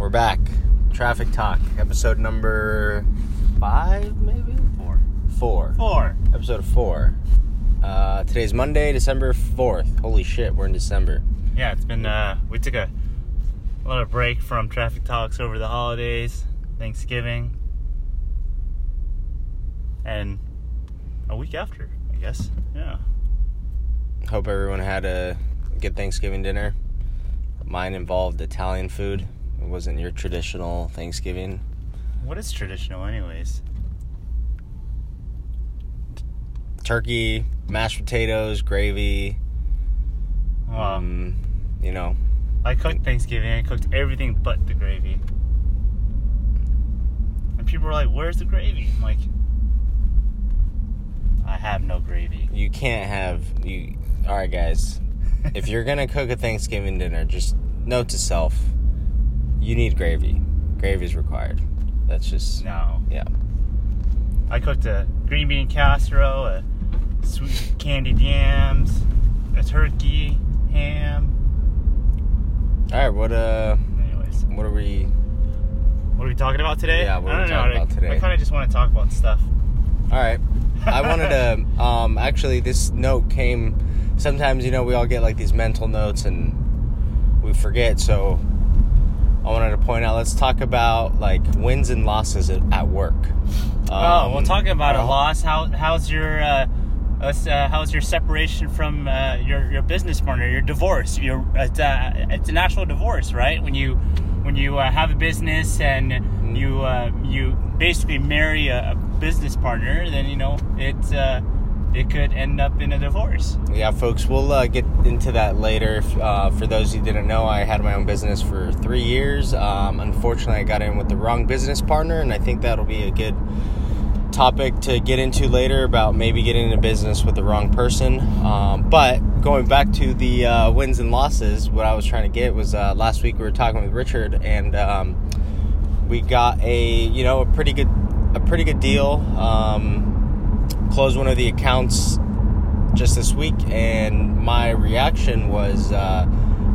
We're back. Traffic Talk, episode number five, maybe? Four. Four. Four. Episode four. Uh, today's Monday, December 4th. Holy shit, we're in December. Yeah, it's been. Uh, we took a, a little break from traffic talks over the holidays, Thanksgiving, and a week after, I guess. Yeah. Hope everyone had a good Thanksgiving dinner. Mine involved Italian food. It wasn't your traditional Thanksgiving. What is traditional, anyways? Turkey, mashed potatoes, gravy. Well, Um, you know, I cooked Thanksgiving. I cooked everything but the gravy. And people were like, "Where's the gravy?" I'm like, "I have no gravy." you can't have you. All right, guys. if you're gonna cook a Thanksgiving dinner, just note to self: you need gravy. Gravy is required. That's just No. yeah. I cooked a green bean casserole, a sweet candied yams, a turkey, ham. All right, what uh, Anyways, what are we? what are we talking about today? Yeah, what are we know. talking I- about today? I kind of just want to talk about stuff. All right, I wanted to. Um, actually, this note came. Sometimes you know we all get like these mental notes and we forget. So I wanted to point out. Let's talk about like wins and losses at, at work. oh, Um, well, talking about a loss. How how's your uh, uh, how's your separation from uh, your your business partner? Your divorce. Your it's, uh, it's an actual divorce, right? When you when you uh, have a business and you uh, you basically marry a, a business partner, then you know it's uh, it could end up in a divorce. Yeah, folks, we'll uh, get into that later. Uh, for those who didn't know, I had my own business for three years. Um, unfortunately, I got in with the wrong business partner, and I think that'll be a good topic to get into later about maybe getting into business with the wrong person. Um, but going back to the uh, wins and losses, what I was trying to get was uh, last week we were talking with Richard, and um, we got a you know a pretty good a pretty good deal. Closed one of the accounts just this week, and my reaction was, uh,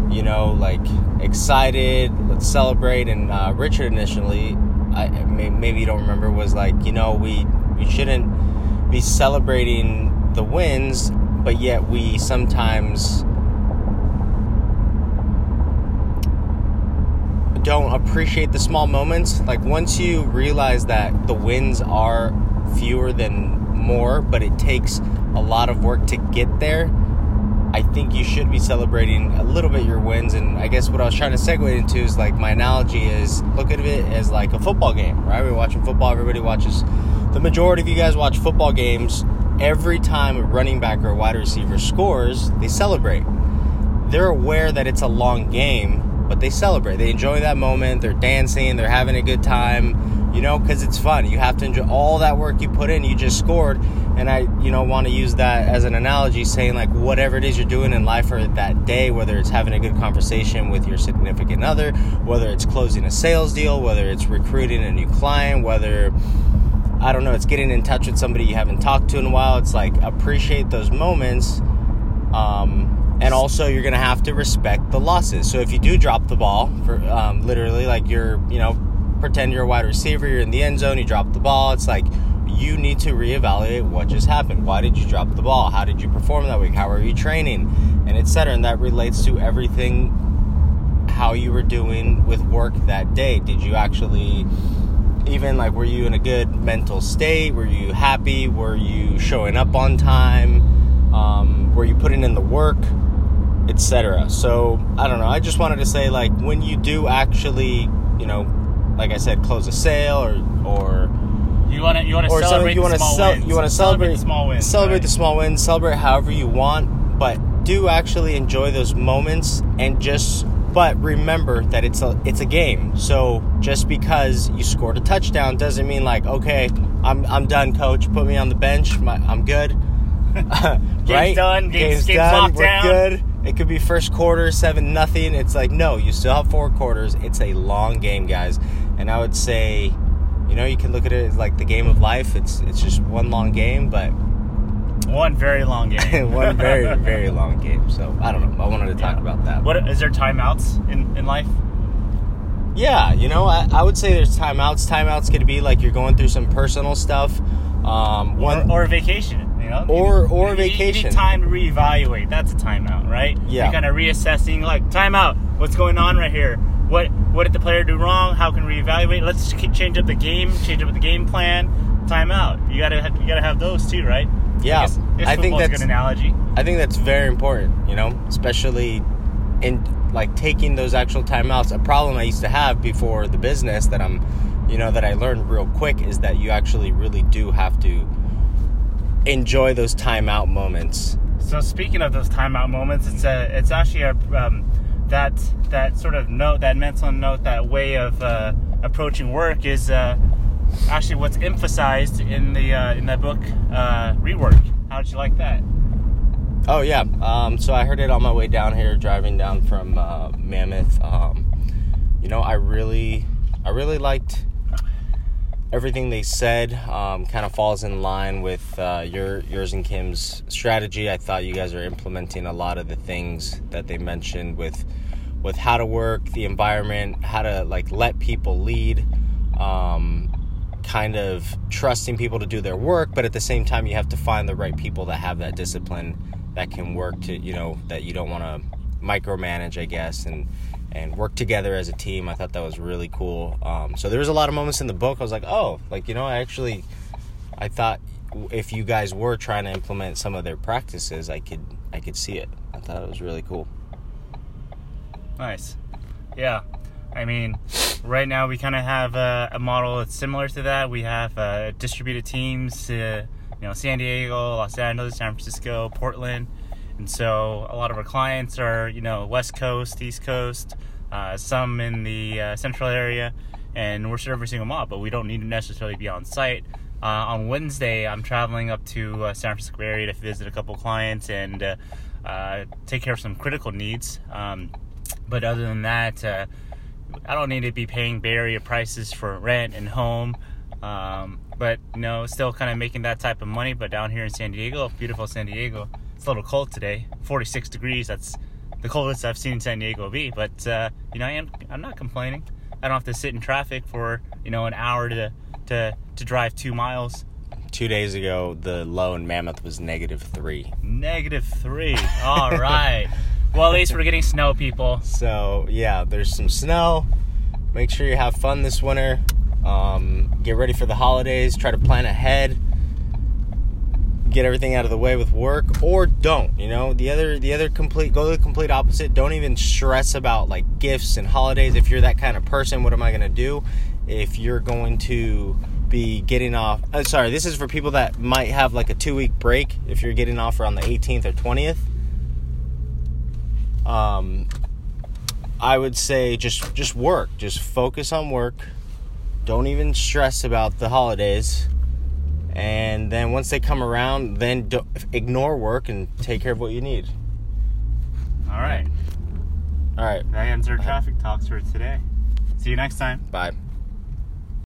you know, like excited, let's celebrate. And uh, Richard initially, I may- maybe you don't remember, was like, you know, we we shouldn't be celebrating the wins, but yet we sometimes don't appreciate the small moments. Like once you realize that the wins are fewer than more, but it takes a lot of work to get there, I think you should be celebrating a little bit your wins. And I guess what I was trying to segue into is like my analogy is look at it as like a football game, right? We're watching football, everybody watches, the majority of you guys watch football games. Every time a running back or a wide receiver scores, they celebrate. They're aware that it's a long game, but they celebrate. They enjoy that moment. They're dancing. They're having a good time, you know, because it's fun. You have to enjoy all that work you put in. You just scored. And I, you know, want to use that as an analogy, saying like whatever it is you're doing in life or that day, whether it's having a good conversation with your significant other, whether it's closing a sales deal, whether it's recruiting a new client, whether I don't know, it's getting in touch with somebody you haven't talked to in a while. It's like appreciate those moments. Um, and also, you're going to have to respect the losses. So if you do drop the ball, for um, literally, like you're, you know, pretend you're a wide receiver, you're in the end zone, you drop the ball. It's like you need to reevaluate what just happened. Why did you drop the ball? How did you perform that week? How are you training? And etc. And that relates to everything how you were doing with work that day. Did you actually even like were you in a good mental state were you happy were you showing up on time um, were you putting in the work etc so i don't know i just wanted to say like when you do actually you know like i said close a sale or or You want to you want to celebrate you the want to small cel- wins. you want to celebrate, the small wins. celebrate right? the small wins celebrate however you want but do actually enjoy those moments and just but remember that it's a it's a game. So just because you scored a touchdown doesn't mean like okay i'm i'm done coach. Put me on the bench. My, i'm good. Right? done, game's- game's done. we're down. good. It could be first quarter seven nothing. It's like no you still have four quarters. It's a long game guys and i would say you know you can look at it as like the game of life it's it's just one long game but One very long game. one very very long game so i don't know i wanted to talk Yeah. about that What is there timeouts in, in life? Yeah, you know, I, I would say there's timeouts. Timeouts could be like you're going through some personal stuff. Um, one or, or vacation, you know, Or- or you You vacation. need time to reevaluate. That's a timeout, right? Yeah. You're kind of reassessing, like timeout. What's going on right here? What what did the player do wrong? How can we evaluate? Let's change up the game. Change up the game plan. Timeout. You gotta have, you gotta have those too, right? Yeah, I, guess, I, guess I think football's a that's- good analogy. I think that's very important, you know, especially in like taking those actual timeouts. A problem I used to have before the business that I'm, you know, that I learned real quick is that you actually really do have to enjoy those timeout moments. So speaking of those timeout moments, it's a it's actually a um, that that sort of note, that mental note, that way of uh, approaching work is uh, actually what's emphasized in the uh, in that book, uh, Rework. How did you like that? Oh yeah. Um, so I heard it on my way down here, driving down from uh, Mammoth. Um, you know, I really, I really liked everything they said. Um, kind of falls in line with uh, your, yours and Kim's strategy. I thought you guys are implementing a lot of the things that they mentioned with, with how to work, the environment, how to like let people lead. Um, kind of trusting people to do their work, but at the same time, you have to find the right people that have that discipline that can work to, you know, that you don't want to micromanage, I guess, and and work together as a team. I thought that was really cool. Um, so there was a lot of moments in the book. I was like, oh, like you know, I actually, I thought if you guys were trying to implement some of their practices, I could I could see it. I thought it was really cool. Nice. Yeah. I mean, right now we kind of have a, a model that's similar to that. We have uh, distributed teams, uh, you know, San Diego, Los Angeles, San Francisco, Portland, and so a lot of our clients are, you know, West Coast, East Coast, uh, some in the uh, central area, and we're servicing them all. But we don't need to necessarily be on site. Uh, on Wednesday, I'm traveling up to uh, San Francisco area to visit a couple clients and uh, uh, take care of some critical needs. Um, but other than that, I don't need to be paying Bay Area prices for rent and home. Um, but you know, still kind of making that type of money. But down here in San Diego, beautiful San Diego, a little cold today, 46 degrees. That's the coldest I've seen in San Diego be. But uh, you know, I am I'm not complaining. I don't have to sit in traffic for you know an hour to to to drive two miles. Two days ago, the low in Mammoth was negative three. Negative three. All right. Well, at least we're getting snow, people. So yeah, there's some snow. Make sure you have fun this winter. Um, get ready for the holidays. Try to plan ahead. Get everything out of the way with work, or don't. You know, the other the other complete go the complete opposite. Don't even stress about like gifts and holidays. If you're that kind of person, what am I gonna do? If you're going to be getting off, uh, sorry, this is for people that might have like a two week break. If you're getting off around the 18th or 20th, um, I would say just just work. Just focus on work. Don't even stress about the holidays. And then once they come around, then ignore work and take care of what you need. All right. All right. That ends our traffic talks for today. See you next time. Bye.